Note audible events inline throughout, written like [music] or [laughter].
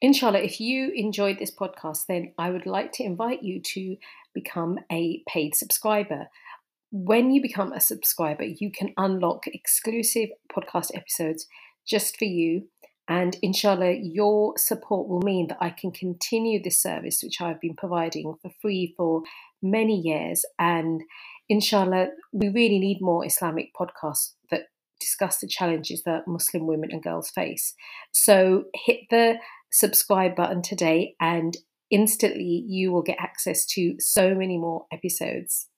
inshallah, if you enjoyed this podcast, then I would like to invite you to become a paid subscriber. When you become a subscriber, you can unlock exclusive podcast episodes just for you. And inshallah, your support will mean that I can continue this service, which I've been providing for free for many years. And inshallah, we really need more Islamic podcasts that discuss the challenges that Muslim women and girls face. So hit the subscribe button today, and instantly you will get access to so many more episodes.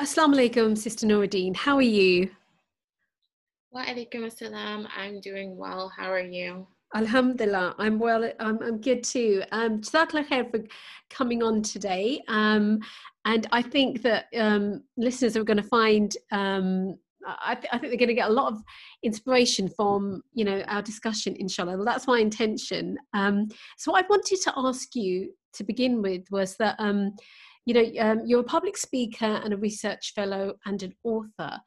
Assalamu alaikum, Sister Nuriddeen. How are you? Wa alaikum assalam. I'm doing well. How are you? Alhamdulillah, I'm well. I'm, I'm good too. Um, khair for coming on today. Um, and I think that um, listeners are going to find. Um, I, th- I, think they're going to get a lot of inspiration from you know our discussion, inshallah. Well, that's my intention. Um, so, what I wanted to ask you to begin with was that um, you know, um, you're a public speaker and a research fellow and an author,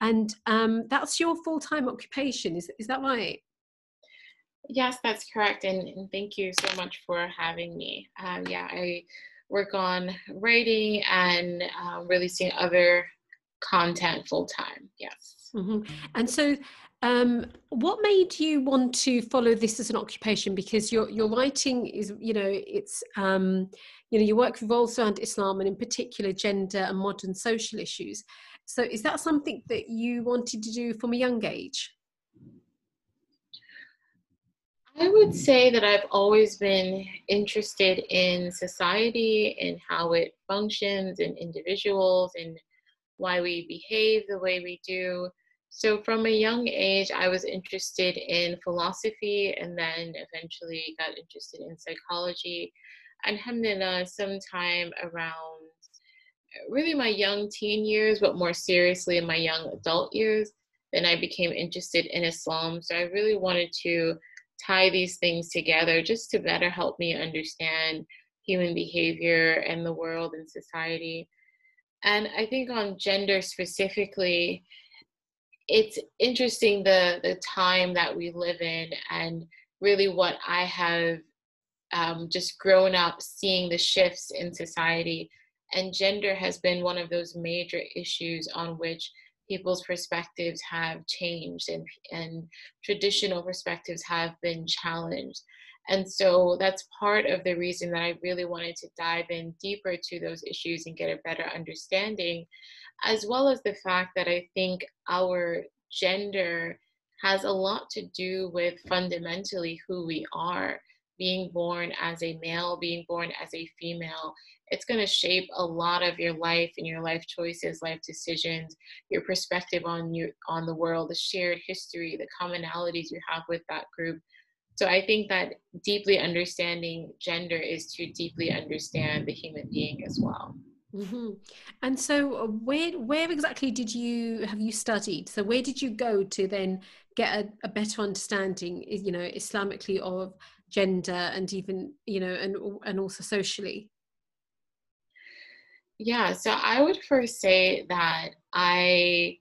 and um, that's your full time occupation. Is is that right? Yes, that's correct, and, and thank you so much for having me. Um, yeah, I work on writing and uh, releasing other content full time. Yes. Mm-hmm. And so, um, what made you want to follow this as an occupation? Because your your writing is, you know, it's um, you know, your work revolves around Islam and in particular gender and modern social issues. So is that something that you wanted to do from a young age? I would say that I've always been interested in society and how it functions and individuals and why we behave the way we do. So, from a young age, I was interested in philosophy and then eventually got interested in psychology And, alhamdulillah, sometime around really my young teen years, but more seriously in my young adult years, then I became interested in Islam. So I really wanted to tie these things together just to better help me understand human behavior and the world and society. And I think on gender specifically, it's interesting the the time that we live in and really what I have um, just grown up seeing the shifts in society. And gender has been one of those major issues on which people's perspectives have changed and, and traditional perspectives have been challenged. And so that's part of the reason that I really wanted to dive in deeper to those issues and get a better understanding, as well as the fact that I think our gender has a lot to do with fundamentally who we are being born as a male, being born as a female, it's going to shape a lot of your life and your life choices, life decisions, your perspective on you on the world, the shared history, the commonalities you have with that group. So I think that deeply understanding gender is to deeply understand the human being as well. Mm-hmm. And so, uh, where where exactly did you have you studied? So, where did you go to then get a, a better understanding, you know, Islamically of gender and even you know and and also socially yeah so i would first say that i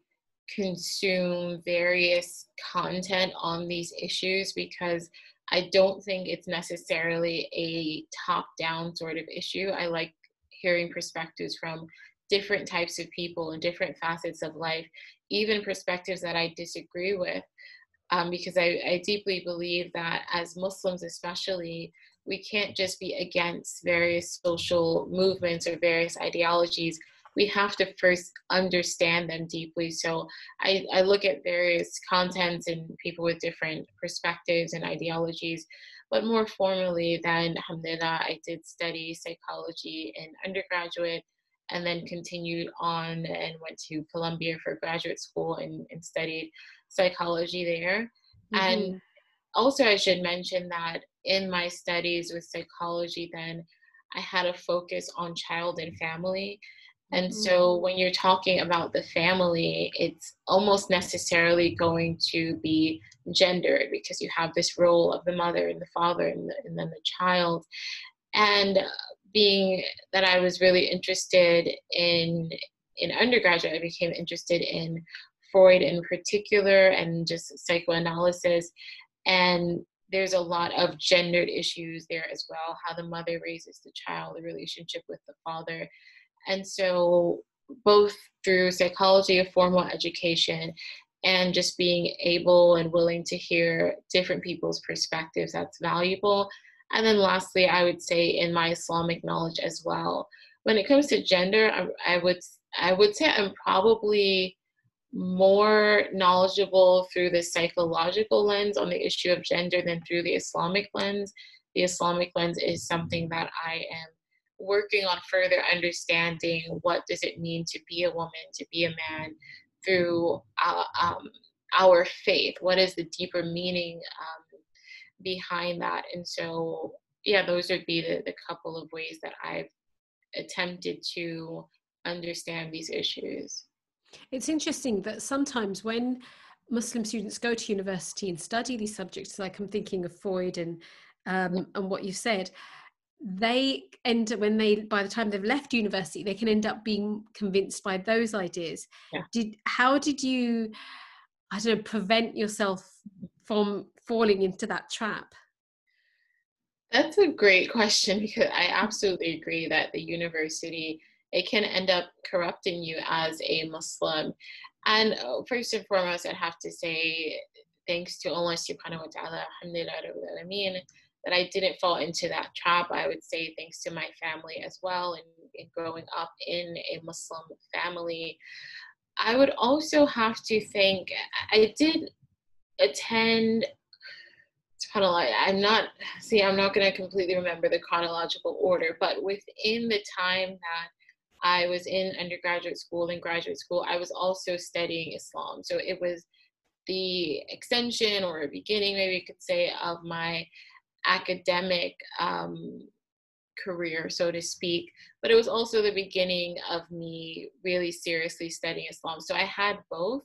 consume various content on these issues because i don't think it's necessarily a top down sort of issue. I like hearing perspectives from different types of people and different facets of life even perspectives that i disagree with um, because I, I deeply believe that as Muslims, especially, we can't just be against various social movements or various ideologies. We have to first understand them deeply. So I, I look at various contents and people with different perspectives and ideologies. But more formally than alhamdulillah, I did study psychology in undergraduate and then continued on and went to Columbia for graduate school and, and studied psychology there. Mm-hmm. And also, I should mention that in my studies with psychology, then I had a focus on child and family And mm-hmm. so when you're talking about the family, it's almost necessarily going to be gendered because you have this role of the mother and the father and, the, and then the child. And being that I was really interested in in undergraduate, I became interested in Freud in particular and just psychoanalysis. And there's a lot of gendered issues there as well how the mother raises the child, the relationship with the father. And so, both through psychology of formal education and just being able and willing to hear different people's perspectives, that's valuable. And then, lastly, I would say in my Islamic knowledge as well. When it comes to gender, I, I would I would say I'm probably more knowledgeable through the psychological lens on the issue of gender than through the Islamic lens. The Islamic lens is something that I am working on further understanding what does it mean to be a woman, to be a man through uh, um, our faith. What is the deeper meaning um, behind that? And so, yeah, those would be the, the couple of ways that I've attempted to understand these issues. It's interesting that sometimes when Muslim students go to university and study these subjects, like I'm thinking of Freud and um, and what you said, they end up when they by the time they've left university, they can end up being convinced by those ideas. Yeah. Did how did you, I don't know, prevent yourself from falling into that trap? That's a great question because I absolutely agree that the university it can end up corrupting you as a Muslim. And uh, first and foremost, I'd have to say thanks to Allah subhanahu wa ta'ala, alhamdulillah, that I didn't fall into that trap. I would say thanks to my family as well and, and growing up in a Muslim family. I would also have to think, I did attend I'm not see I'm not going to completely remember the chronological order, but within the time that I was in undergraduate school and graduate school, I was also studying Islam. So it was the extension or beginning, maybe you could say, of my academic um, career, so to speak. But it was also the beginning of me really seriously studying Islam. So I had both.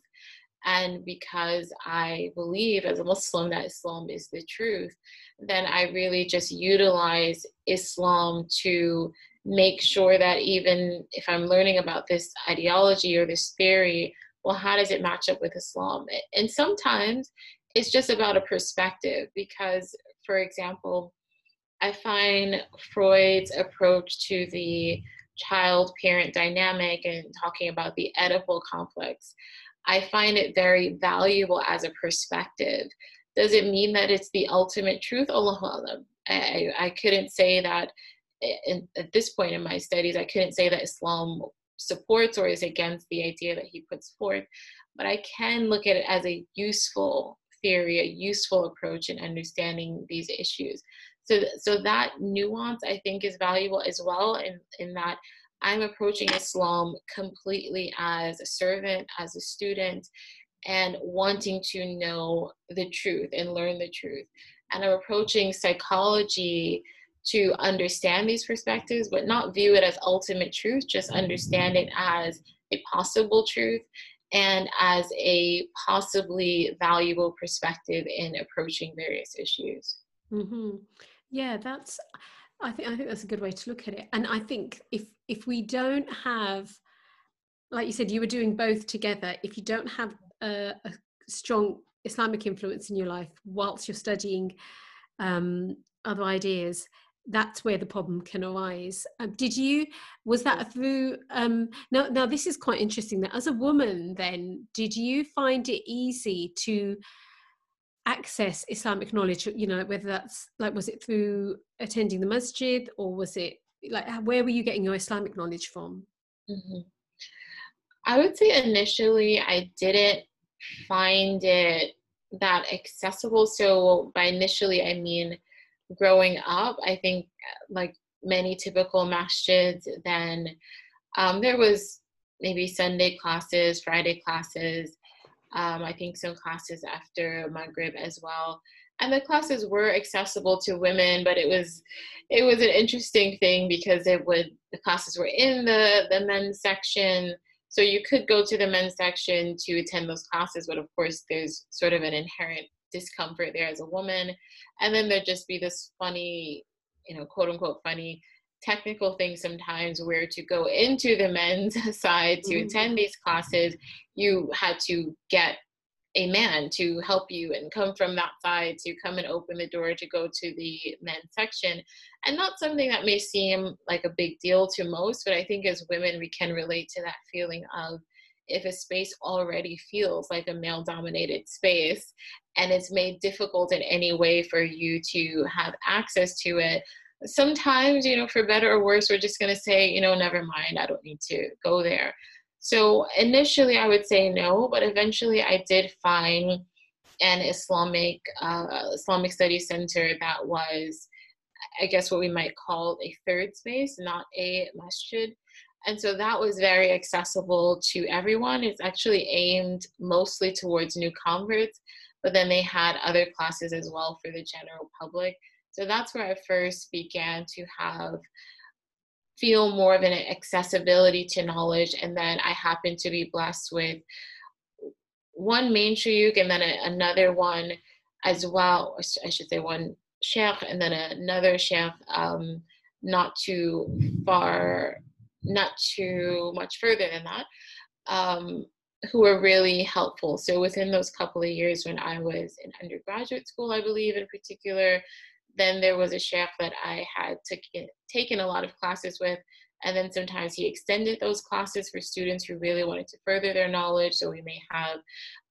And because I believe as a Muslim that Islam is the truth, then I really just utilize Islam to make sure that even if I'm learning about this ideology or this theory, well, how does it match up with Islam? And sometimes it's just about a perspective because, for example, I find Freud's approach to the child parent dynamic and talking about the Oedipal complex, I find it very valuable as a perspective. Does it mean that it's the ultimate truth? Allah I, I couldn't say that in, at this point in my studies, I couldn't say that Islam supports or is against the idea that he puts forth, but I can look at it as a useful theory, a useful approach in understanding these issues. So, so that nuance I think is valuable as well in, in that I'm approaching Islam completely as a servant, as a student, and wanting to know the truth and learn the truth. And I'm approaching psychology to understand these perspectives, but not view it as ultimate truth, just understand it as a possible truth and as a possibly valuable perspective in approaching various issues. Mm-hmm. Yeah, that's. I think I think that's a good way to look at it. And I think if if we don't have, like you said, you were doing both together. If you don't have a, a strong Islamic influence in your life whilst you're studying um, other ideas, that's where the problem can arise. Um, did you was that through um, now? Now this is quite interesting. That as a woman, then did you find it easy to access Islamic knowledge? You know, whether that's like was it through attending the masjid or was it like where were you getting your Islamic knowledge from? Mm-hmm. I would say initially I didn't find it that accessible. So by initially I mean growing up, I think like many typical masjids, then um, there was maybe Sunday classes, Friday classes. Um, I think some classes after Maghrib as well. and the classes were accessible to women but it was it was an interesting thing because it would the classes were in the the men's section so you could go to the men's section to attend those classes but of course there's sort of an inherent discomfort there as a woman and then there'd just be this funny you know quote unquote funny technical thing sometimes where to go into the men's [laughs] side to mm-hmm. attend these classes you had to get a man to help you and come from that side to come and open the door to go to the men's section and not something that may seem like a big deal to most but i think as women we can relate to that feeling of if a space already feels like a male dominated space and it's made difficult in any way for you to have access to it sometimes you know for better or worse we're just going to say you know never mind i don't need to go there so initially, I would say no, but eventually, I did find an Islamic uh, Islamic study Center that was, I guess, what we might call a third space, not a masjid. And so that was very accessible to everyone. It's actually aimed mostly towards new converts, but then they had other classes as well for the general public. So that's where I first began to have feel more of an accessibility to knowledge. And then I happened to be blessed with one main shuyukh and then a, another one as well. I should say one sheikh and then another sheikh um, not too far, not too much further than that, um, who were really helpful. So within those couple of years when I was in undergraduate school, I believe in particular, then there was a sheikh that I had taken taken a lot of classes with, and then sometimes he extended those classes for students who really wanted to further their knowledge. So we may have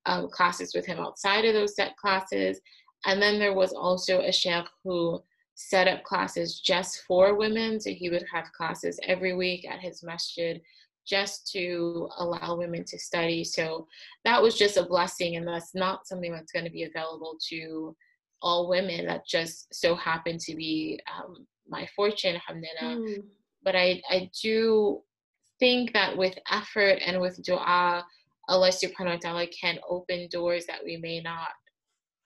um, classes with him outside of those set classes. And then there was also a sheikh who set up classes just for women. So he would have classes every week at his masjid just to allow women to study. So that was just a blessing, and that's not something that's going to be available to all women that just so happen to be um, my fortune, alhamdulillah. Mm. But I, I do think that with effort and with dua, Allah subhanahu wa ta'ala can open doors that we may not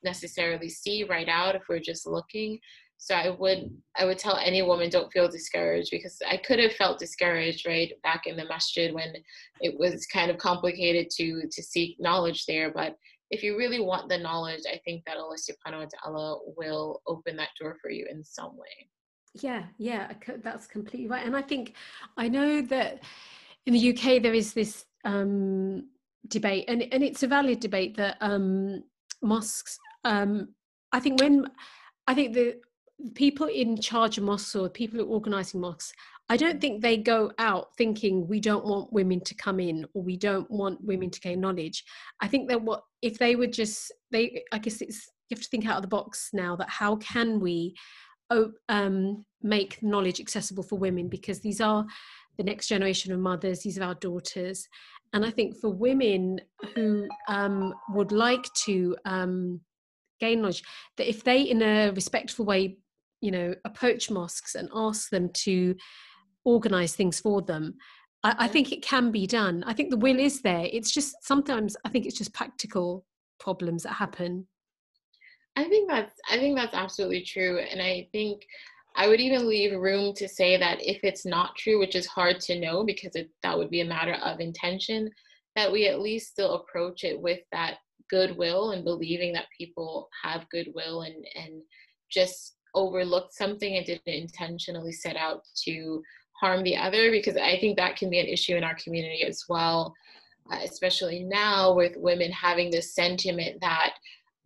necessarily see right out if we're just looking. So I would I would tell any woman don't feel discouraged because I could have felt discouraged right back in the masjid when it was kind of complicated to to seek knowledge there. But if you really want the knowledge, I think that Allah subhanahu wa ta'ala will open that door for you in some way. Yeah, yeah, that's completely right. And I think I know that in the UK there is this um, debate, and, and it's a valid debate that um, mosques, um, I think when, I think the people in charge of mosques or people who are organizing mosques I don't think they go out thinking we don't want women to come in or we don't want women to gain knowledge. I think that what if they would just they I guess it's you have to think out of the box now that how can we um, make knowledge accessible for women because these are the next generation of mothers, these are our daughters. And I think for women who um, would like to um, gain knowledge, that if they, in a respectful way, you know, approach mosques and ask them to organize things for them I, I, think it can be done. I think the will is there. It's just sometimes i think it's just practical problems that happen. I think that's i think that's absolutely true and i think i would even leave room to say that if it's not true which is hard to know because it, that would be a matter of intention that we at least still approach it with that goodwill and believing that people have goodwill and and just overlooked something and didn't intentionally set out to harm the other because I think that can be an issue in our community as well, uh, especially now with women having this sentiment that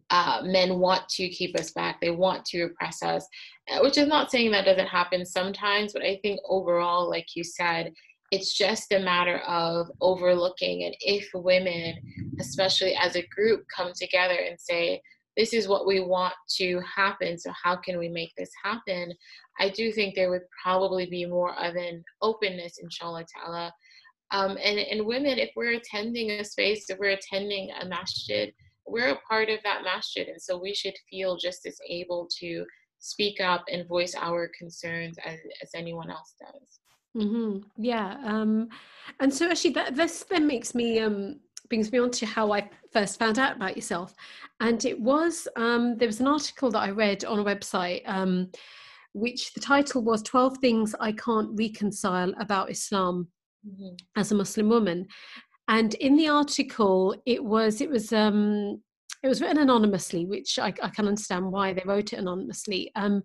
uh, men want to keep us back, they want to oppress us, uh, which is not saying that doesn't happen sometimes, but I think overall, like you said, it's just a matter of overlooking. And if women, especially as a group, come together and say, this is what we want to happen. So, how can we make this happen? I do think there would probably be more of an openness, inshallah ta'ala. Um, and, and women, if we're attending a space, if we're attending a masjid, we're a part of that masjid. And so we should feel just as able to speak up and voice our concerns as, as anyone else does. Mm-hmm. Yeah. Um, and so actually that this then makes me um, brings me on to how I first found out about yourself. And it was, um, there was an article that I read on a website, um, which the title was 12 Things I Can't Reconcile About Islam mm-hmm. as a Muslim Woman. And in the article, it was, it was, um, it was written anonymously, which I, I can understand why they wrote it anonymously. Um,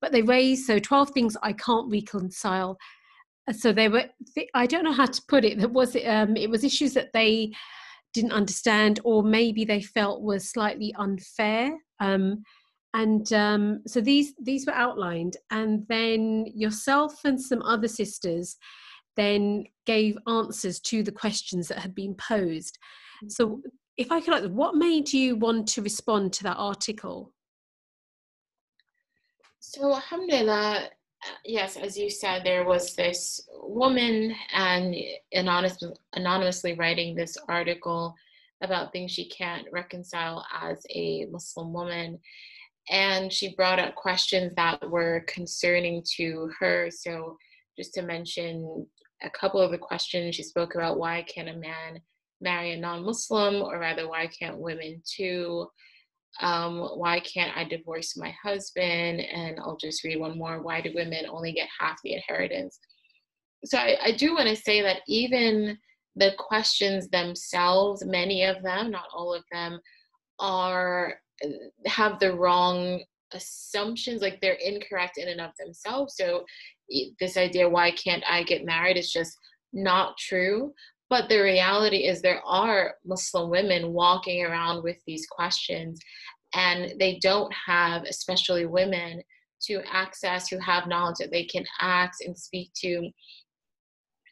but they raised so 12 things I can't reconcile. So they were, I don't know how to put it. That was um, it was issues that they didn't understand, or maybe they felt was slightly unfair. Um, and um, so these these were outlined, and then yourself and some other sisters then gave answers to the questions that had been posed. So mm-hmm if I could, like, what made you want to respond to that article? So, Alhamdulillah, yes, as you said, there was this woman and anonymous, anonymously writing this article about things she can't reconcile as a Muslim woman. And she brought up questions that were concerning to her. So, just to mention a couple of the questions, she spoke about why can't a man marry a non-Muslim, or rather, why can't women too? Um, why can't I divorce my husband? And I'll just read one more. Why do women only get half the inheritance? So I, I do want to say that even the questions themselves, many of them, not all of them, are have the wrong assumptions like they're incorrect in and of themselves so this idea why can't i get married is just not true but the reality is, there are Muslim women walking around with these questions, and they don't have, especially women, to access who have knowledge that they can ask and speak to.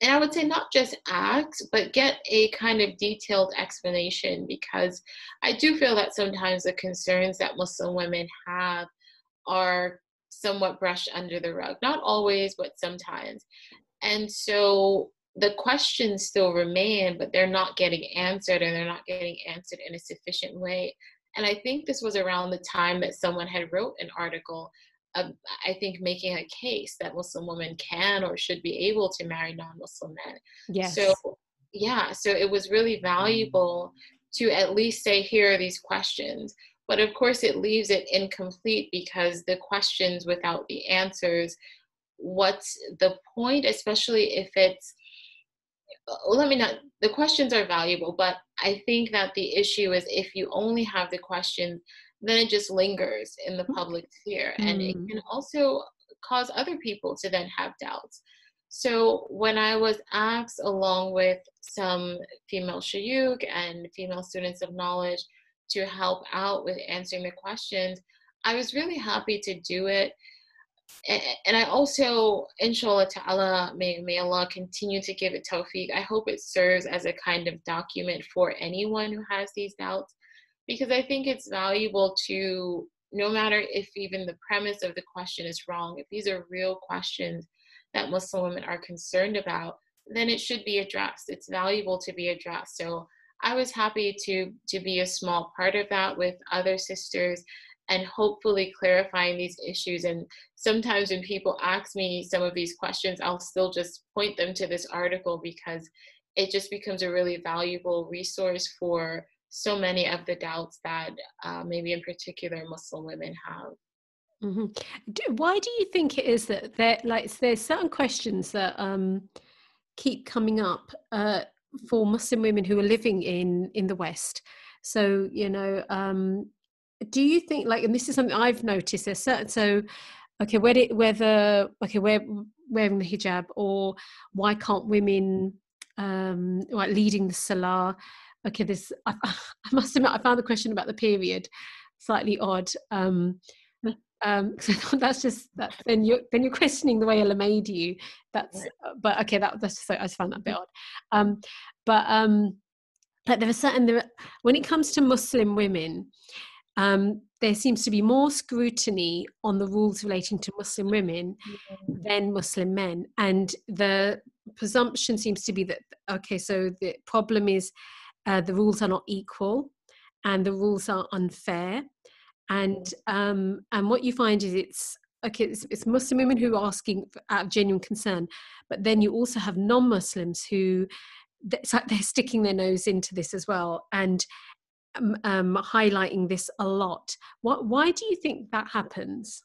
And I would say not just ask, but get a kind of detailed explanation because I do feel that sometimes the concerns that Muslim women have are somewhat brushed under the rug. Not always, but sometimes. And so the questions still remain, but they're not getting answered and they're not getting answered in a sufficient way. And I think this was around the time that someone had wrote an article, uh, I think making a case that Muslim women can or should be able to marry non-Muslim men. Yes. So yeah, so it was really valuable to at least say, here are these questions. But of course, it leaves it incomplete because the questions without the answers, what's the point, especially if it's let me not the questions are valuable but i think that the issue is if you only have the questions then it just lingers in the public sphere mm. and it mm. can also cause other people to then have doubts so when i was asked along with some female shuyukh and female students of knowledge to help out with answering the questions i was really happy to do it and I also, inshallah ta'ala, may, may Allah continue to give it tawfiq. I hope it serves as a kind of document for anyone who has these doubts, because I think it's valuable to, no matter if even the premise of the question is wrong, if these are real questions that Muslim women are concerned about, then it should be addressed. It's valuable to be addressed. So I was happy to to be a small part of that with other sisters and hopefully clarifying these issues. And sometimes when people ask me some of these questions, I'll still just point them to this article because it just becomes a really valuable resource for so many of the doubts that uh, maybe in particular Muslim women have. Mm-hmm. Why do you think it is that there, like, there's certain questions that um, keep coming up uh, for Muslim women who are living in in the West? So you know, um, do you think like and this is something i've noticed there's certain so okay whether whether okay we're wearing the hijab or why can't women um like leading the salah? Okay this I, [laughs] I must admit i found the question about the period slightly odd um um [laughs] so that's just that then you're then you're questioning the way Allah made you. That's but okay that that's just I just found that a bit odd. Um but um but there are certain there are, when it comes to Muslim women um, there seems to be more scrutiny on the rules relating to Muslim women than Muslim men. And the presumption seems to be that, okay, so the problem is uh, the rules are not equal and the rules are unfair. And um, and what you find is it's okay, it's, it's Muslim women who are asking out of genuine concern, but then you also have non-Muslims who it's like they're sticking their nose into this as well and um, highlighting this a lot. What, why do you think that happens?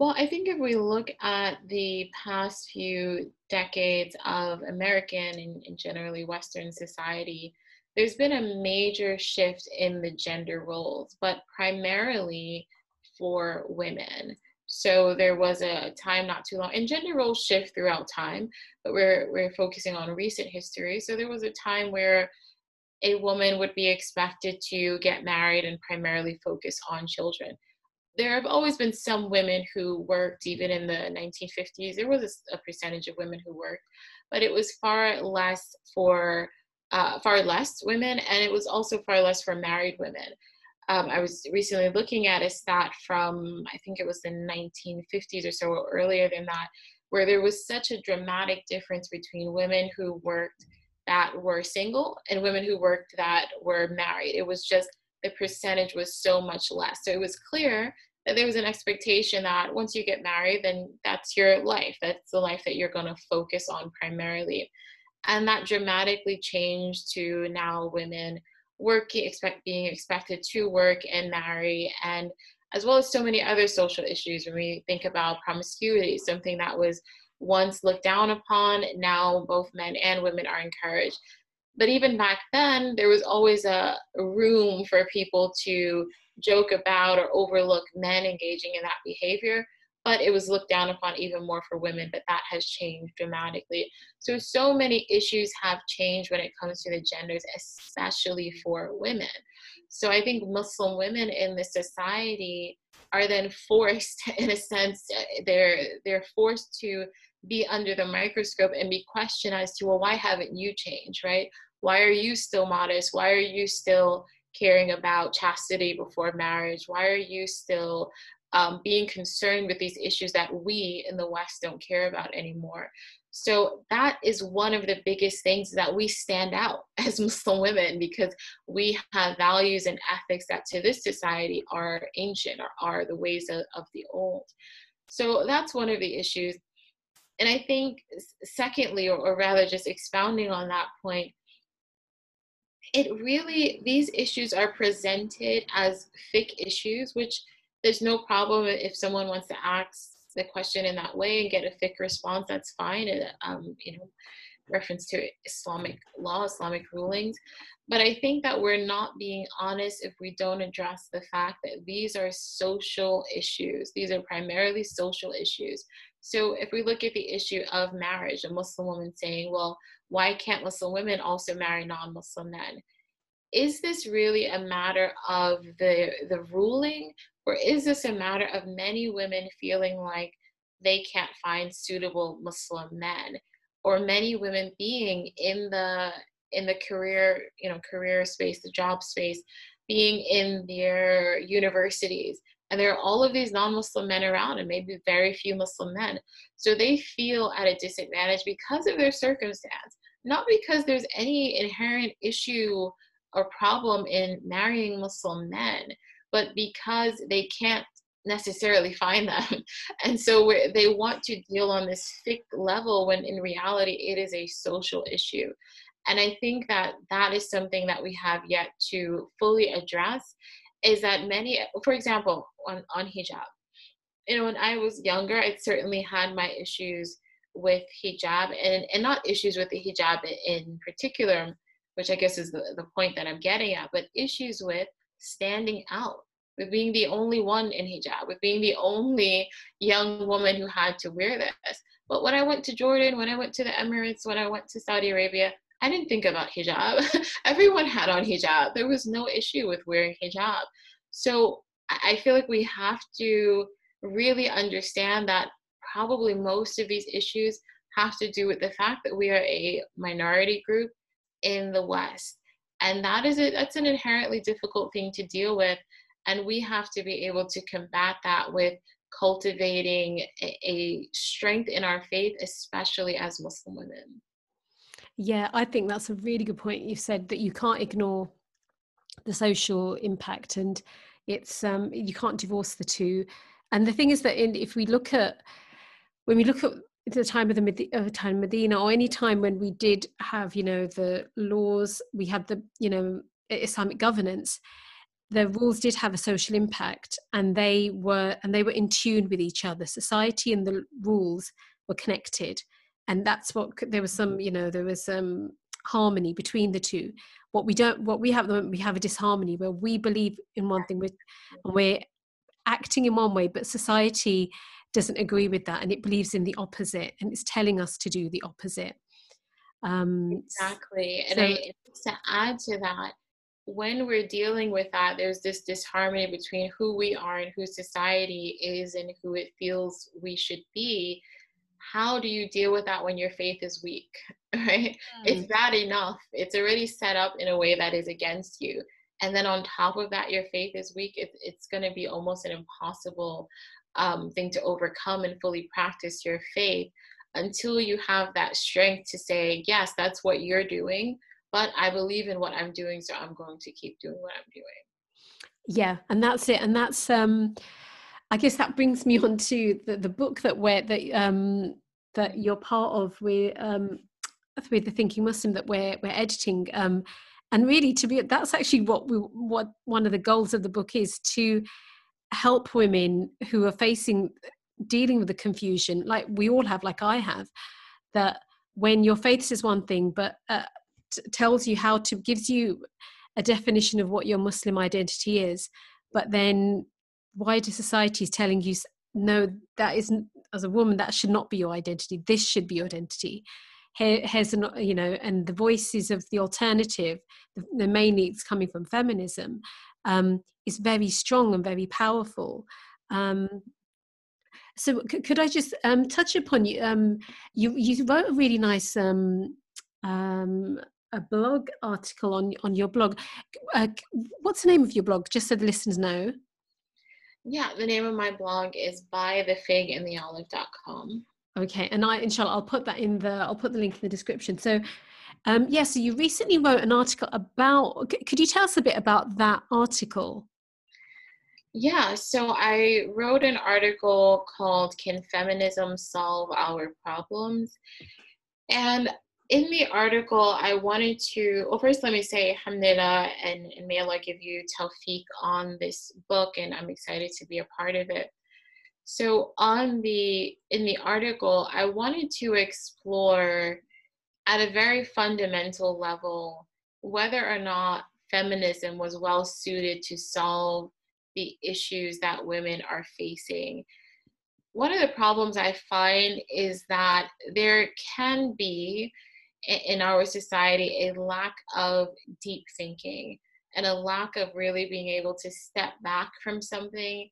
Well, I think if we look at the past few decades of American and, and, generally Western society, there's been a major shift in the gender roles, but primarily for women. So there was a time not too long, and gender roles shift throughout time, but we're we're focusing on recent history. So there was a time where a woman would be expected to get married and primarily focus on children. There have always been some women who worked, even in the 1950s. There was a, a percentage of women who worked, but it was far less for uh, far less women, and it was also far less for married women um, I was recently looking at a stat from, I think it was the 1950s or so, or earlier than that, where there was such a dramatic difference between women who worked that were single and women who worked that were married. It was just the percentage was so much less. So it was clear that there was an expectation that once you get married, then that's your life. That's the life that you're going to focus on primarily. And that dramatically changed to now women working expect being expected to work and marry and as well as so many other social issues when we think about promiscuity something that was once looked down upon now both men and women are encouraged but even back then there was always a room for people to joke about or overlook men engaging in that behavior but it was looked down upon even more for women, but that has changed dramatically. So, so many issues have changed when it comes to the genders, especially for women. So, I think Muslim women in the society are then forced, [laughs] in a sense, uh, they're they're forced to be under the microscope and be questioned as to, well, why haven't you changed, right? Why are you still modest? Why are you still caring about chastity before marriage? Why are you still um, being concerned with these issues that we in the West don't care about anymore. So that is one of the biggest things that we stand out [laughs] as Muslim women because we have values and ethics that to this society are ancient or are the ways of, of the old. So that's one of the issues. And I think, secondly, or, or rather just expounding on that point, it really, these issues are presented as fiqh issues, which there's no problem if someone wants to ask the question in that way and get a fiqh response that's fine um, you know reference to islamic law islamic rulings. But i think that we're not being honest if we don't address the fact that these are social issues. These are primarily social issues so if we look at the issue of marriage a muslim woman saying well why can't muslim women also marry non-muslim men? Is this really a matter of the the ruling or is this a matter of many women feeling like they can't find suitable muslim men or many women being in the in the career you know career space the job space being in their universities and there are all of these non-muslim men around and maybe very few muslim men so they feel at a disadvantage because of their circumstance not because there's any inherent issue or problem in marrying Muslim men, but because they can't necessarily find them. [laughs] And so they want to deal on this fiqh level when in reality it is a social issue. And I think that that is something that we have yet to fully address is that many, for example, on, on hijab. You know, when I was younger, I certainly had my issues with hijab and, and not issues with the hijab in particular, which I guess is the, the point that I'm getting at, but issues with standing out, with being the only one in hijab, with being the only young woman who had to wear this. But when I went to Jordan, when I went to the Emirates, when I went to Saudi Arabia, I didn't think about hijab. [laughs] Everyone had on hijab. There was no issue with wearing hijab. So I feel like we have to really understand that probably most of these issues have to do with the fact that we are a minority group in the West. And that is it, that's an inherently difficult thing to deal with. And we have to be able to combat that with cultivating a, a strength in our faith, especially as Muslim women. Yeah, I think that's a really good point. You said that you can't ignore the social impact and it's um you can't divorce the two and the thing is that in, if we look at when we look at the time of the of the time of Medina or any time when we did have you know the laws we had the you know Islamic governance the rules did have a social impact and they were and they were in tune with each other society and the rules were connected and that's what there was some you know there was some harmony between the two. What we don't what we have the we have a disharmony where we believe in one thing and we're acting in one way but society doesn't agree with that and it believes in the opposite and it's telling us to do the opposite. Um exactly. And so, I, to add to that when we're dealing with that, there's this disharmony between who we are and who society is and who it feels we should be. How do you deal with that when your faith is weak? [laughs] Right? Mm. It's bad enough. It's already set up in a way that is against you. And then on top of that, your faith is weak. It, it's going to be almost an impossible um, thing to overcome and fully practice your faith until you have that strength to say, yes, that's what you're doing but I believe in what I'm doing, so I'm going to keep doing what I'm doing. Yeah, and that's it. And that's um I guess that brings me [laughs] on to the, the book that we're that um that you're part of with um with the Thinking Muslim that we're we're editing. Um and really to be that's actually what we what one of the goals of the book is to help women who are facing dealing with the confusion like we all have like i have that when your faith is one thing but uh, tells you how to gives you a definition of what your muslim identity is but then wider society is telling you no that isn't as a woman that should not be your identity this should be your identity Here, here's an you know and the voices of the alternative the, the mainly it's coming from feminism um, is very strong and very powerful um, so c- could I just um, touch upon you? Um, you you wrote a really nice um, um, a blog article on on your blog. Uh, what's the name of your blog? Just so the listeners know. Yeah, the name of my blog is bythefigandtheolive.com. Okay, and I inshallah I'll put that in the I'll put the link in the description. So um yeah, so you recently wrote an article about could you tell us a bit about that article? Yeah, so I wrote an article called Can Feminism Solve Our Problems? And in the article, I wanted to, well, first let me say, alhamdulillah, and, and may Allah give you tawfiq on this book, and I'm excited to be a part of it. So on the, in the article, I wanted to explore at a very fundamental level whether or not feminism was well suited to solve the issues that women are facing. One of the problems I find is that there can be in our society a lack of deep thinking and a lack of really being able to step back from something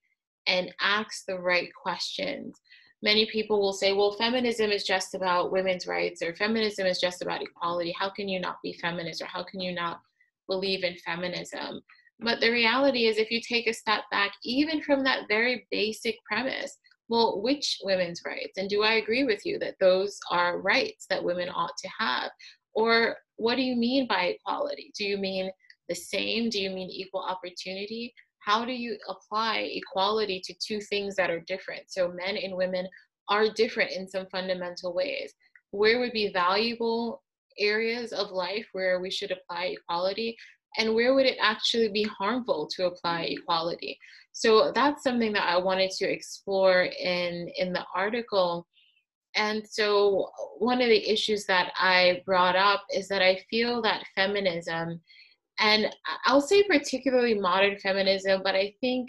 and ask the right questions. Many people will say, well, feminism is just about women's rights or feminism is just about equality. How can you not be feminist or how can you not believe in feminism? But the reality is, if you take a step back, even from that very basic premise, well, which women's rights? And do I agree with you that those are rights that women ought to have? Or what do you mean by equality? Do you mean the same? Do you mean equal opportunity? How do you apply equality to two things that are different? So, men and women are different in some fundamental ways. Where would be valuable areas of life where we should apply equality? And where would it actually be harmful to apply equality? So that's something that I wanted to explore in in the article. And so one of the issues that I brought up is that I feel that feminism and I'll say particularly modern feminism, but I think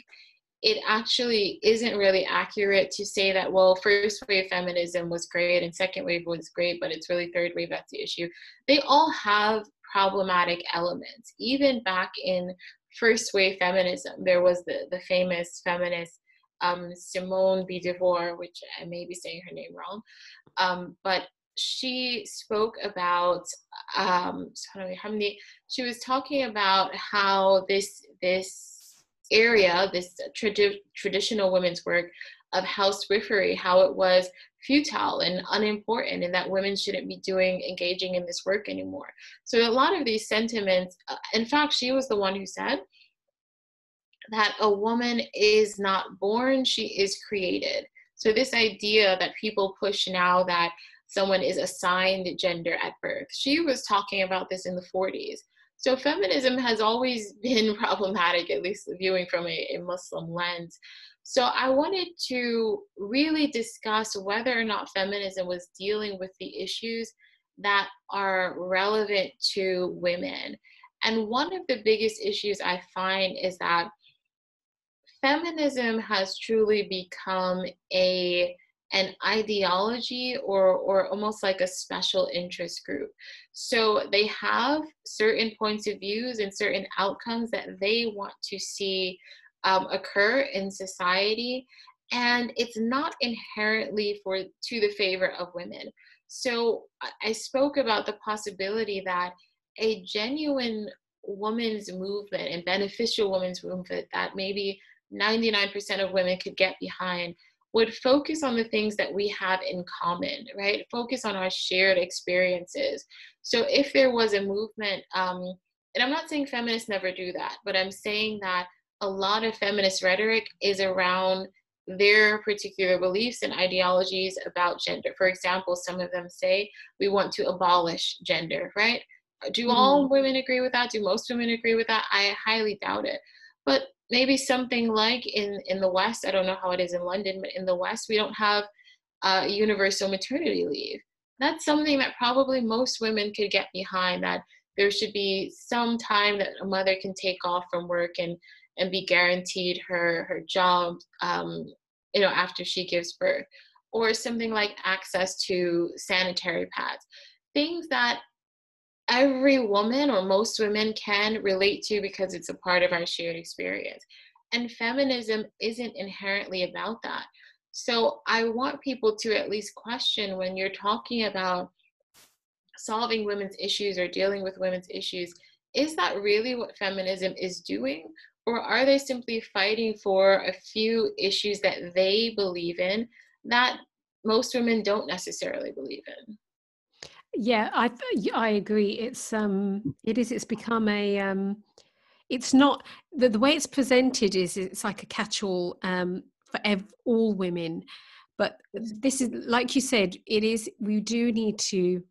it actually isn't really accurate to say that well first wave feminism was great and second wave was great but it's really third wave that's the issue they all have problematic elements even back in first wave feminism. There was the, the famous feminist um, Simone de Beauvoir, which I may be saying her name wrong, um, but she spoke about um, she was talking about how this this area, this tradi- traditional women's work of housewifery, how it was futile and unimportant and that women shouldn't be doing engaging in this work anymore so a lot of these sentiments uh, in fact she was the one who said that a woman is not born she is created So, this idea that people push now that someone is assigned gender at birth, she was talking about this in the 40s. So, feminism has always [laughs] been problematic, at least viewing from a, a Muslim lens. So, I wanted to really discuss whether or not feminism was dealing with the issues that are relevant to women. And one of the biggest issues I find is that feminism has truly become a an ideology or or almost like a special interest group so they have certain points of views and certain outcomes that they want to see um, occur in society and it's not inherently for to the favor of women so i spoke about the possibility that a genuine women's movement and beneficial women's movement that maybe 99% of women could get behind would focus on the things that we have in common, right? Focus on our shared experiences. So if there was a movement, um, and I'm not saying feminists never do that, but I'm saying that a lot of feminist rhetoric is around their particular beliefs and ideologies about gender. For example, some of them say we want to abolish gender, right? Do mm-hmm. all women agree with that? Do most women agree with that? I highly doubt it. But maybe something like in in the west i don't know how it is in london but in the west we don't have uh, universal maternity leave that's something that probably most women could get behind that there should be some time that a mother can take off from work and and be guaranteed her her job um, you know after she gives birth or something like access to sanitary pads things that every woman or most women can relate to because it's a part of our shared experience. And feminism isn't inherently about that. So I want people to at least question when you're talking about solving women's issues or dealing with women's issues is that really what feminism is doing? Or are they simply fighting for a few issues that they believe in that most women don't necessarily believe in? Yeah, I I agree. It's um it is it's become a um it's not the, the way it's presented is it's like a catch-all um for ev- all women but this is like you said it is we do need to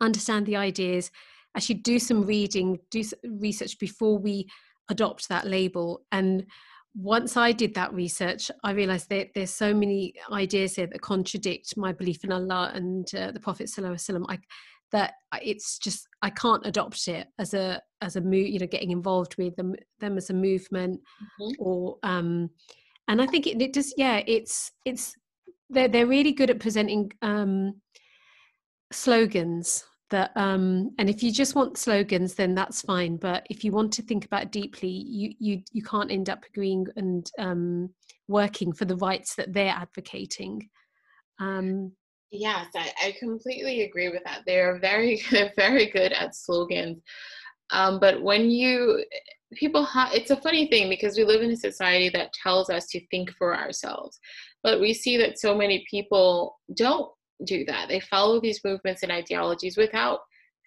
understand the ideas actually do some reading do research before we adopt that label and once I did that research, I realized that there's so many ideas here that contradict my belief in Allah and uh, the Prophet Sallallahu I, that it's just I can't adopt it as a as a move, you know, getting involved with them them as a movement, mm-hmm. or um, and I think it, it just yeah, it's it's they're they're really good at presenting um slogans that um and if you just want slogans then that's fine but if you want to think about deeply you you you can't end up agreeing and um working for the rights that they're advocating. Um yes i, I completely agree with that. They're very [laughs] very good at slogans. Um but when you people ha- it's a funny thing because we live in a society that tells us to think for ourselves but we see that so many people don't do that. They follow these movements and ideologies without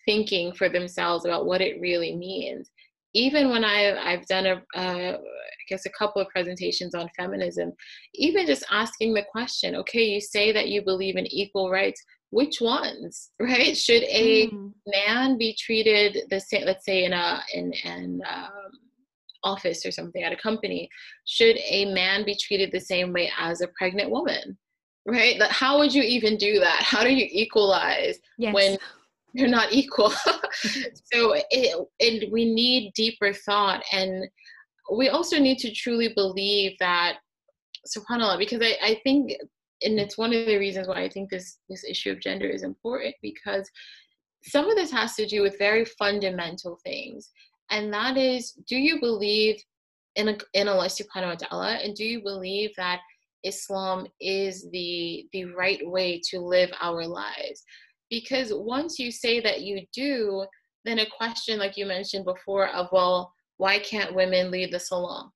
thinking for themselves about what it really means. Even when I, I've done a, uh, I guess a couple of presentations on feminism, even just asking the question, okay, you say that you believe in equal rights, which ones, [laughs] right? Should a mm. man be treated the same, let's say in a, in an um, office or something at a company, should a man be treated the same way as a pregnant woman? Right? That How would you even do that? How do you equalize yes. when you're not [laughs] equal? so it, it, we need deeper thought, and we also need to truly believe that, subhanallah, because I, I think, and it's one of the reasons why I think this this issue of gender is important because some of this has to do with very fundamental things, and that is, do you believe in a, in Allah subhanahu wa ta'ala, and do you believe that Islam is the the right way to live our lives. Because once you say that you do, then a question like you mentioned before of well, why can't women lead the salah?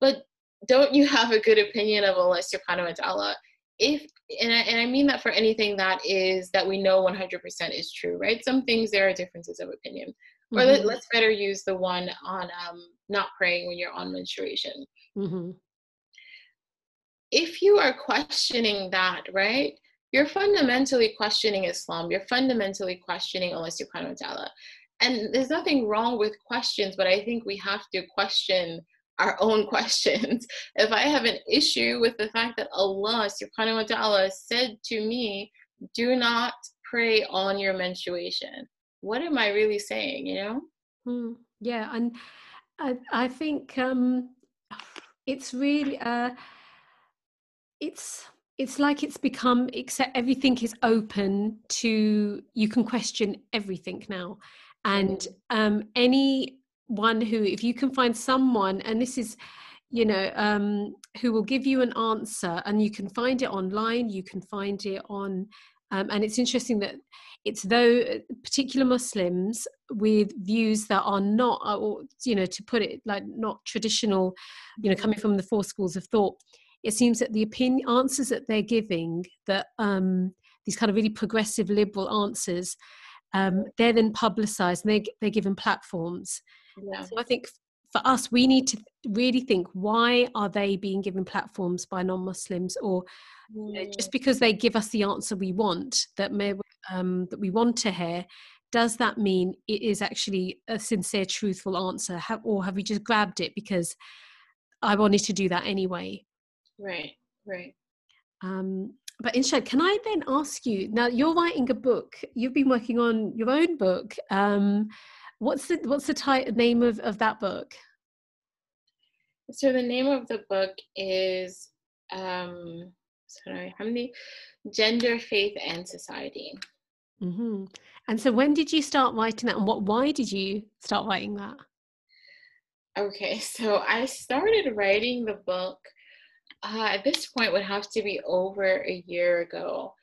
But don't you have a good opinion of Allah subhanahu wa ta'ala? If and I, and I mean that for anything that is that we know 100% is true, right? Some things there are differences of opinion. Mm-hmm. Or let, us better use the one on um, not praying when you're on menstruation. Mm-hmm if you are questioning that, right, you're fundamentally questioning Islam. You're fundamentally questioning Allah subhanahu wa ta'ala. And there's nothing wrong with questions, but I think we have to question our own [laughs] questions. If I have an issue with the fact that Allah subhanahu wa ta'ala said to me, do not pray on your menstruation, what am I really saying, you know? Mm, yeah, and I, I think um, it's really, uh, it's it's like it's become except everything is open to you can question everything now. And um anyone who if you can find someone and this is you know um who will give you an answer and you can find it online you can find it on um, and it's interesting that it's though particular muslims with views that are not uh, or you know to put it like not traditional you know coming from the four schools of thought it seems that the opinion answers that they're giving that um, these kind of really progressive liberal answers um, they're then publicized and they, they're given platforms. Yeah. so i think for us we need to really think why are they being given platforms by non-muslims? Or you know, just because they give us the answer we want that may um, that we want to hear does that mean it is actually a sincere truthful answer? Have, or have we just grabbed it because i wanted to do that anyway Right, right. Um, but Inshad, can I then ask you now? You're writing a book. You've been working on your own book. Um, what's the what's the title name of of that book? So the name of the book is um, sorry, how many? Gender, Faith, and Society. Mm-hmm. And so, when did you start writing that, and what? Why did you start writing that? Okay, [laughs] so I started writing the book uh, at this point would have to be over a year ago.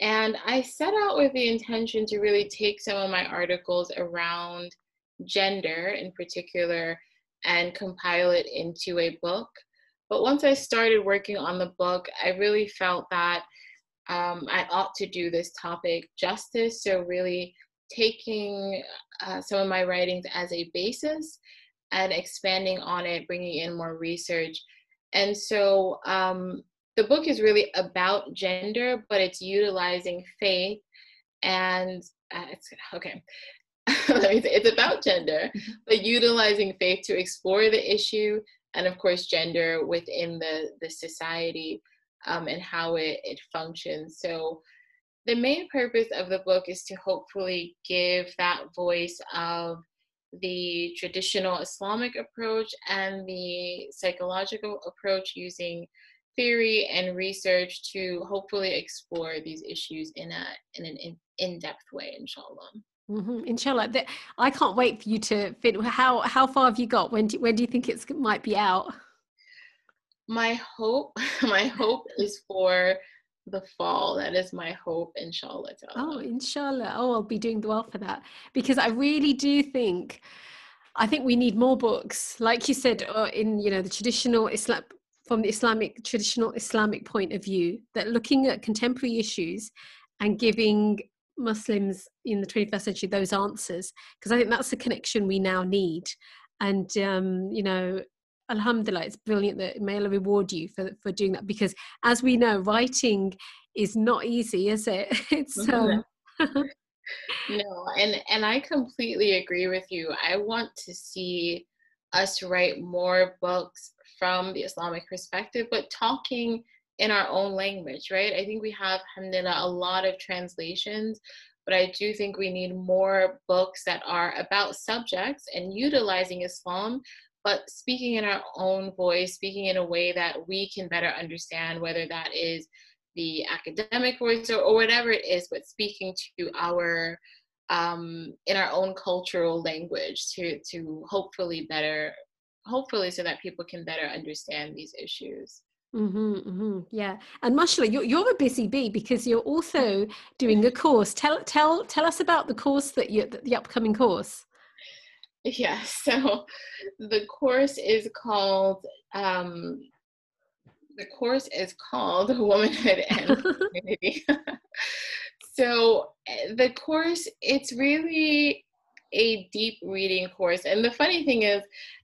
And I set out with the intention to really take some of my articles around gender in particular and compile it into a book. But once I started working on the book, I really felt that um, I ought to do this topic justice. So, really taking uh, some of my writings as a basis and expanding on it, bringing in more research and so um, the book is really about gender, but it's utilizing faith and uh, it's okay. [laughs] Let me say it's about gender, mm-hmm. but utilizing faith to explore the issue and of course gender within the the society um, and how it, it functions. So the main purpose of the book is to hopefully give that voice of the traditional Islamic approach and the psychological approach using theory and research to hopefully explore these issues in a in an in, in-depth way inshallah. Mm-hmm. inshallah. I can't wait for you to fit how how far have you got? When do, when do you think it might be out? My hope [laughs] my hope is for the fall. That is my hope, inshallah. Oh, inshallah. Oh, I'll be doing well for that because I really do think, I think we need more books, like you said, uh, in you know the traditional Islam from the Islamic traditional Islamic point of view, that looking at contemporary issues and giving Muslims in the 21st century those answers, because I think that's the connection we now need. And um, you know, alhamdulillah it's brilliant that may allah reward you for, for doing that because as we know writing is not easy is it? [laughs] It's um... [laughs] [laughs] no and and i completely agree with you. I want to see us write more books from the islamic perspective but talking in our own language right? I think we have alhamdulillah a lot of translations but I do think we need more books that are about subjects and utilizing Islam, but speaking in our own voice, speaking in a way that we can better understand, whether that is the academic voice or, or whatever it is, but speaking to our um, in our own cultural language to to hopefully better, hopefully so that people can better understand these issues. Mm-hmm, mm-hmm, yeah, and mashallah, you're, you're a busy bee because you're also doing a course. Tell tell tell us about the course that you the upcoming course. Yeah, [laughs] so the course is called um, the course is called [laughs] Womanhood and [laughs] Community. so eh, the course it's really a deep reading course and the funny thing is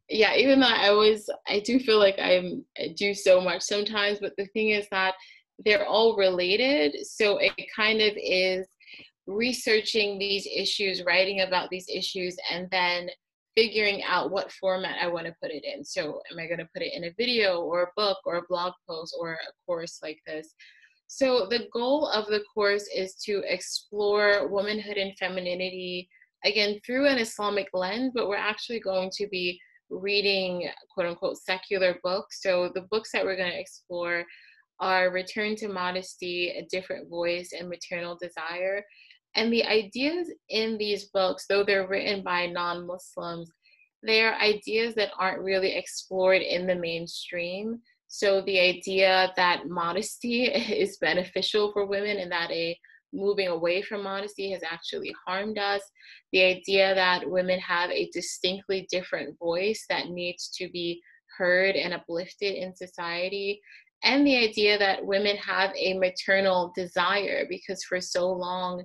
yeah, even though I always, I do feel like I'm, I do so much sometimes, but the thing is that they're all related. So it kind of is researching these issues, writing about these issues, and then figuring out what format I want to put it in. So, am I going to put it in a video or a book or a blog post or a course like this? So, the goal of the course is to explore womanhood and femininity again through an Islamic lens, but we're actually going to be reading quote unquote secular books. So, the books that we're going to explore are Return to Modesty, A Different Voice, and Maternal Desire. And the ideas in these books, though they're written by non Muslims, they are ideas that aren't really explored in the mainstream. So the idea that modesty [laughs] is beneficial for women and that a moving away from modesty has actually harmed us. The idea that women have a distinctly different voice that needs to be heard and uplifted in society. And the idea that women have a maternal desire because for so long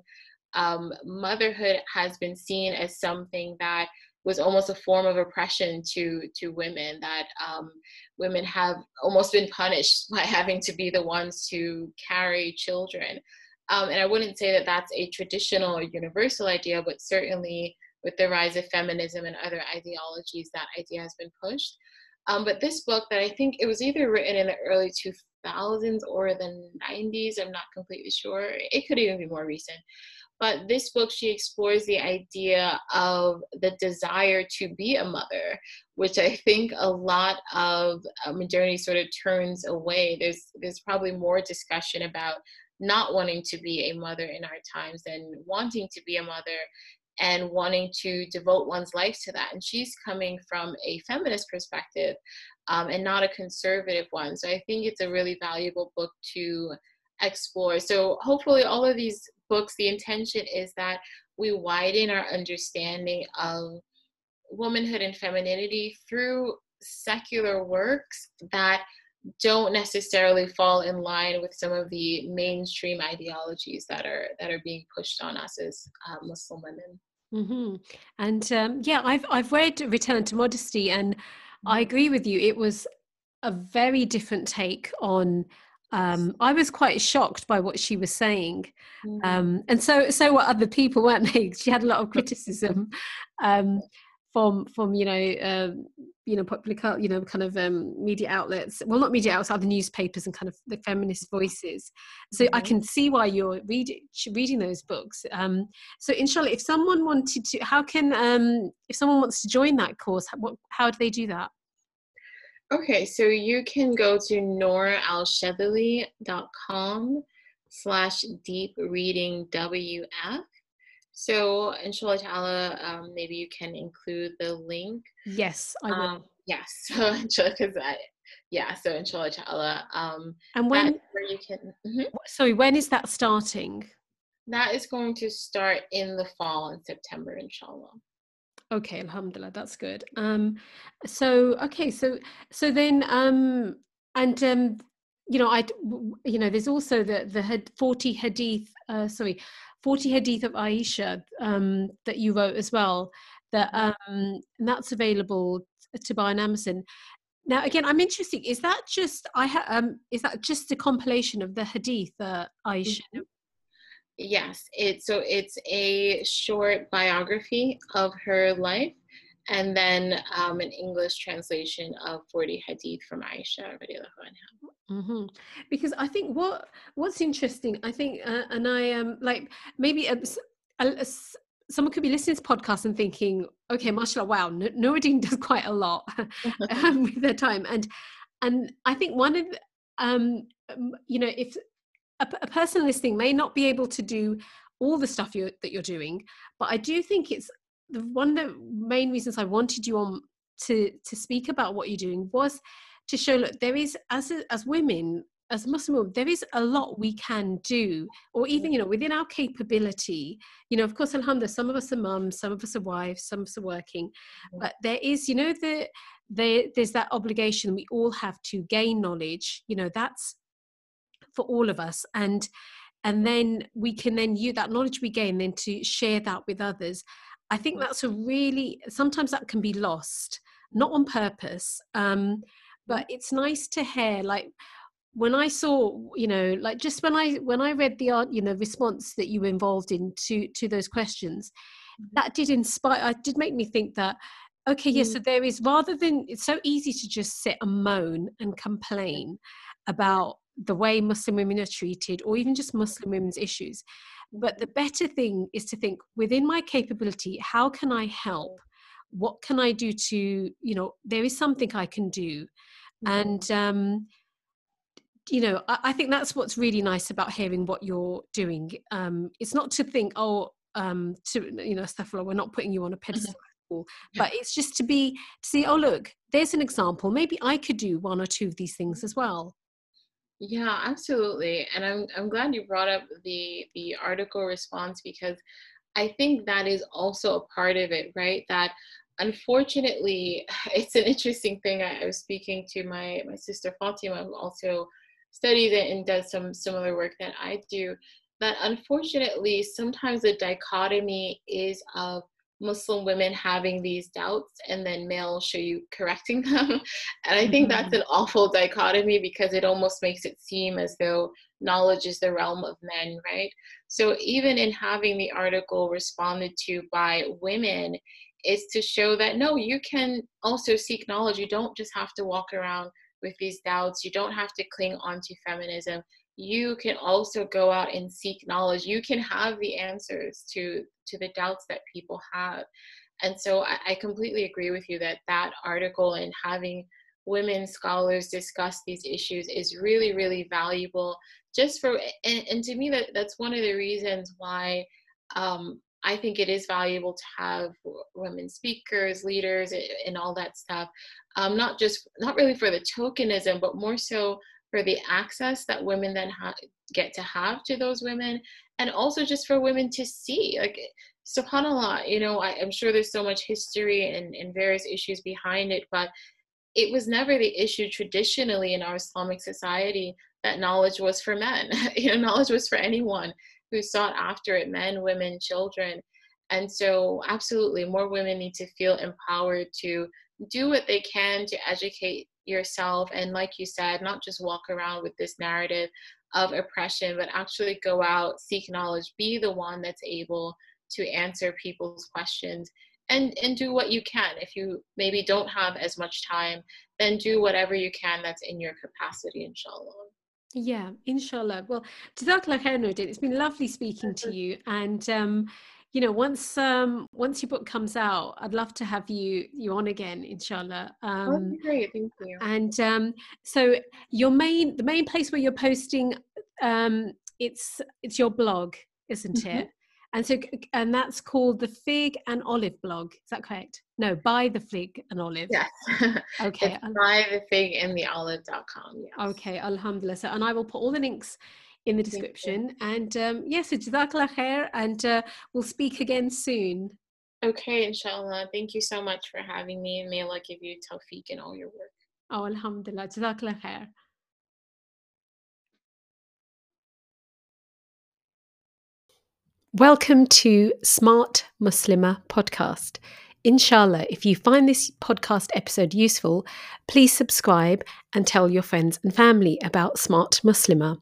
um, motherhood has been seen as something that was almost a form of oppression to to women that um, women have almost been punished [laughs] by having to be the ones to carry children. Um, and i wouldn't say that that's a traditional or universal idea but certainly with the rise of feminism and other ideologies that idea has been pushed. Um, but this book that i think it was either written in the early 2000s or the 90s i'm not completely sure it could even be more recent but this book, she explores the idea of the desire to be a mother, which I think a lot of uh, modernity sort of turns away. There's there's probably more discussion about not wanting to be a mother in our times than wanting to be a mother and wanting to devote one's life to that. And she's coming from a feminist perspective um, and not a conservative one. So I think it's a really valuable book to explore. So hopefully all of these books, the intention is that we widen our understanding of womanhood and femininity through secular works that don't necessarily fall in line with some of the mainstream ideologies that are that are being pushed on us as uh, Muslim women. Mm-hmm. And um, yeah, I've I've read Return to Modesty, and I mm-hmm. agree with you. It was a very different take on um, I was quite shocked by what she was saying, mm-hmm. um, and so so were other people, weren't they? [laughs] She had a lot of criticism um, from from you know uh, you know popular you know kind of um, media outlets. Well, not media outlets, other newspapers and kind of the feminist voices. So. I can see why you're reading reading those books. Um, so inshallah, if someone wanted to, how can if someone wants to join that course, what, how do they do that? Okay, so you can go to noralshadhili.com slash deep reading WF. So inshallah ta'ala, um, maybe you can include the link. Yes, I will. Um, yes, [laughs] so because I, yeah, so inshallah ta'ala. Um, and when where you can, mm-hmm. sorry, when is that starting? That is going to start in the fall in September, inshallah. Okay, alhamdulillah, that's good. Um, so okay, so so then um, and um, you know, I you know, there's also the the had forty hadith, uh, sorry, forty hadith of Aisha um, that you wrote as well. That mm-hmm. um, and that's available to buy on Amazon. Now, again, I'm interested. Is that just I ha- um, is that just a compilation of the hadith that Aisha mm-hmm. Yes, it's so it's a short biography of her life, and then um, an English translation of 40 hadith from Aisha mm-hmm. Because I think what what's interesting, I think, uh, and I am um, like maybe a, a, a, someone could be listening to this podcast and thinking, okay, mashallah, wow, Nuriddeen [laughs] does quite a lot [laughs] um, with their time, and and I think one of um, you know if a, a person listening may not be able to do all the stuff you're, that you're doing, but I do think it's the one of the main reasons I wanted you on to to speak about what you're doing was to show look there is as a, as women as Muslim women, there is a lot we can do, or even, mm. you know, within our capability. You know, of course, alhamdulillah, some of us are mums, some of us are wives, some of us are working, mm. but there is, you know, the, the there's that obligation we all have to gain knowledge. You know, that's for all of us and and then we can then use that knowledge we gain then to share that with others i think that's a really sometimes that can be lost not on purpose. Um, but it's nice to hear like when I saw, you know, like just when I when I read the art, you know, response that you were involved in to to those questions, mm-hmm. that did inspire. i did make me think that okay, yes, mm. so there is rather than it's so easy to just sit and moan and complain about the way Muslim women are treated, or even just Muslim women's issues. But the better thing is to think within my capability, how can I help? What can I do to, you know, there is something I can do. Mm-hmm. And um, you know I, I, think that's what's really nice about hearing what you're doing um it's not to think oh um to you know stuff we're not putting you on a mm-hmm. pedestal but it's just to be to see oh look there's an example maybe i could do one or two of these things as well yeah absolutely and i'm i'm glad you brought up the the article response because i think that is also a part of it right? That unfortunately [laughs] it's an interesting thing i, I was speaking to my my sister fatima who also studies it and does some similar work that I do, that unfortunately sometimes the dichotomy is of Muslim women having these doubts and then male shuyukh correcting [laughs] them. and I think that's mm-hmm. an awful dichotomy because it almost makes it seem as though knowledge is the realm of men, right? So even in having the article responded to by women, is to show that no, you can also seek knowledge. You don't just have to walk around with these doubts. You don't have to cling on to feminism. You can also go out and seek knowledge. You can have the answers to to the doubts that people have. And so I, I completely agree with you that that article and having women scholars discuss these issues is really really valuable just for and, and to me that that's one of the reasons why um, I think it is valuable to have women speakers, leaders, and all that stuff. Um, not just, not really for the tokenism, but more so for the access that women then ha- get to have to those women, and also just for women to see. Like, subhanallah, you know, I, am sure there's so much history and, and various issues behind it, but it was never the issue traditionally in our Islamic society that knowledge was for men. [laughs] you know, knowledge was for anyone who sought after it men, women, children. And so, absolutely, more women need to feel empowered to do what they can to educate yourself. And, like you said, not just walk around with this narrative of oppression, but actually go out, seek knowledge, be the one that's able to answer people's questions. And, and do what you can. If you maybe don't have as much time, then do whatever you can that's in your capacity, inshallah. Yeah, inshallah. Well, Jazakallah khair, It's been lovely speaking to you. And um, you know, once um once your book comes out, I'd love to have you you on again, inshallah. Oh, um, great, thank you. And um, so your main the main place where you're posting um it's it's your blog, isn't mm-hmm. it? And so, and that's called the Fig and Olive blog. Is that correct? No, by the Fig and Olive. Yes. [laughs] Okay. by the Fig and the Olive.com. Yes. Okay. Alhamdulillah. So, and I will put all the links in the description. And um, yes, yeah, so Jazakallah khair, and uh, we'll speak again soon. Okay, inshallah. Thank you so much for having me, and may Allah give you tawfiq in all your work. Oh, Alhamdulillah. Jazakallah khair. Welcome to Smart Muslimah podcast. Inshallah, if you find this podcast episode useful, please subscribe and tell your friends and family about Smart Muslimah.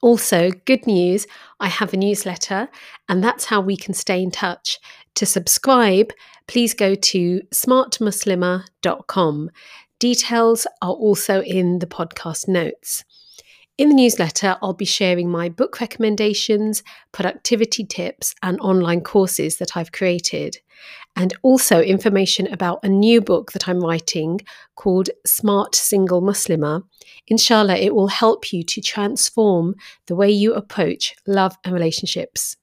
Also, good news I have a newsletter, and that's how we can stay in touch. To subscribe, please go to smartmuslima.com. Details are also in the podcast notes. In the newsletter, I'll be sharing my book recommendations, productivity tips, and online courses that I've created, and also information about a new book that I'm writing called Smart Single Muslimah. Inshallah, it will help you to transform the way you approach love and relationships.